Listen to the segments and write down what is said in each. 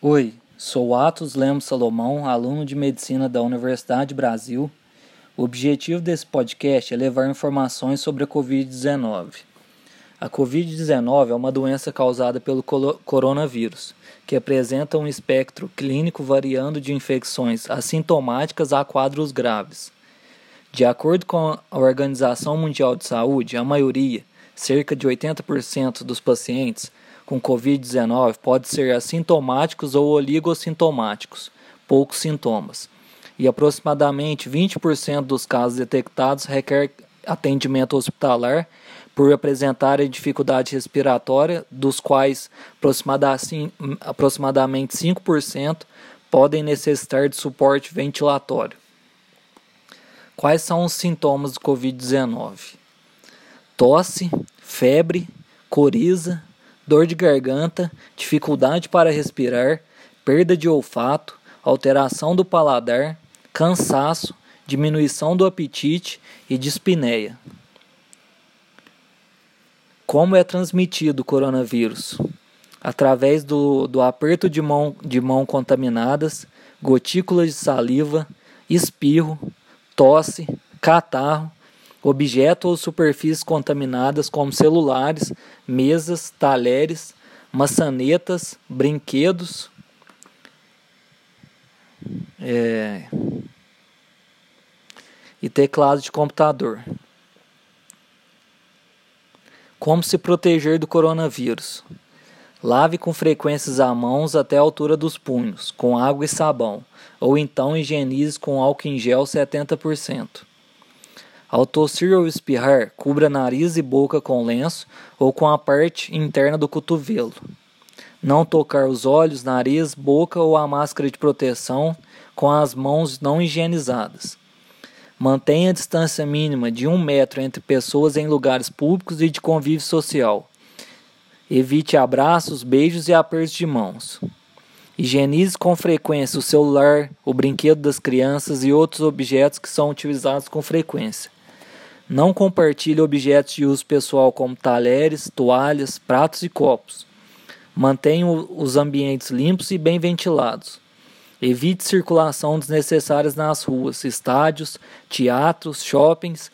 Oi, sou Atos Lemos Salomão, aluno de Medicina da Universidade Brasil. O objetivo desse podcast é levar informações sobre a Covid-19. A Covid-19 é uma doença causada pelo coronavírus, que apresenta um espectro clínico variando de infecções assintomáticas a quadros graves. De acordo com a Organização Mundial de Saúde, a maioria, cerca de 80% dos pacientes, com Covid-19 pode ser assintomáticos ou oligossintomáticos, poucos sintomas, e aproximadamente 20% dos casos detectados requer atendimento hospitalar por apresentarem dificuldade respiratória, dos quais aproximadamente 5% podem necessitar de suporte ventilatório. Quais são os sintomas do Covid-19? Tosse, febre, coriza, dor de garganta, dificuldade para respirar, perda de olfato, alteração do paladar, cansaço, diminuição do apetite e dispneia. Como é transmitido o coronavírus? Através do, do aperto de mão, de mão contaminadas, gotículas de saliva, espirro, tosse, catarro, objetos ou superfícies contaminadas como celulares, mesas, talheres, maçanetas, brinquedos, é, e teclado de computador. Como se proteger do coronavírus? Lave com frequência as mãos até a altura dos punhos, com água e sabão, ou então higienize com álcool em gel 70%. Ao tossir ou espirrar, cubra nariz e boca com lenço ou com a parte interna do cotovelo. Não tocar os olhos, nariz, boca ou a máscara de proteção com as mãos não higienizadas. Mantenha a distância mínima de um metro entre pessoas em lugares públicos e de convívio social. Evite abraços, beijos e apertos de mãos. Higienize com frequência o celular, o brinquedo das crianças e outros objetos que são utilizados com frequência. Não compartilhe objetos de uso pessoal como talheres, toalhas, pratos e copos. Mantenha os ambientes limpos e bem ventilados. Evite circulação desnecessária nas ruas, estádios, teatros, shoppings,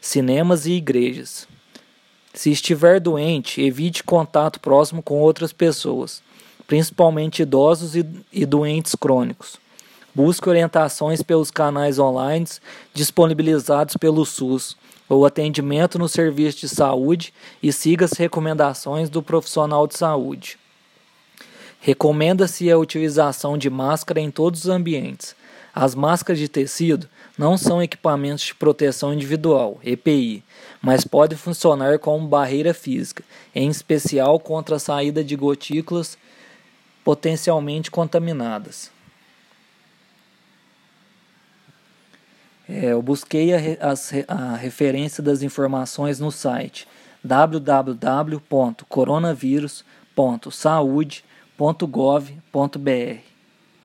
cinemas e igrejas. Se estiver doente, evite contato próximo com outras pessoas, principalmente idosos e, doentes crônicos. Busque orientações pelos canais online disponibilizados pelo SUS ou atendimento no serviço de saúde e siga as recomendações do profissional de saúde. Recomenda-se a utilização de máscara em todos os ambientes. As máscaras de tecido não são equipamentos de proteção individual, EPI, mas podem funcionar como barreira física, em especial contra a saída de gotículas potencialmente contaminadas. É, eu busquei a, a, referência das informações no site www.coronavírus.saude.gov.br.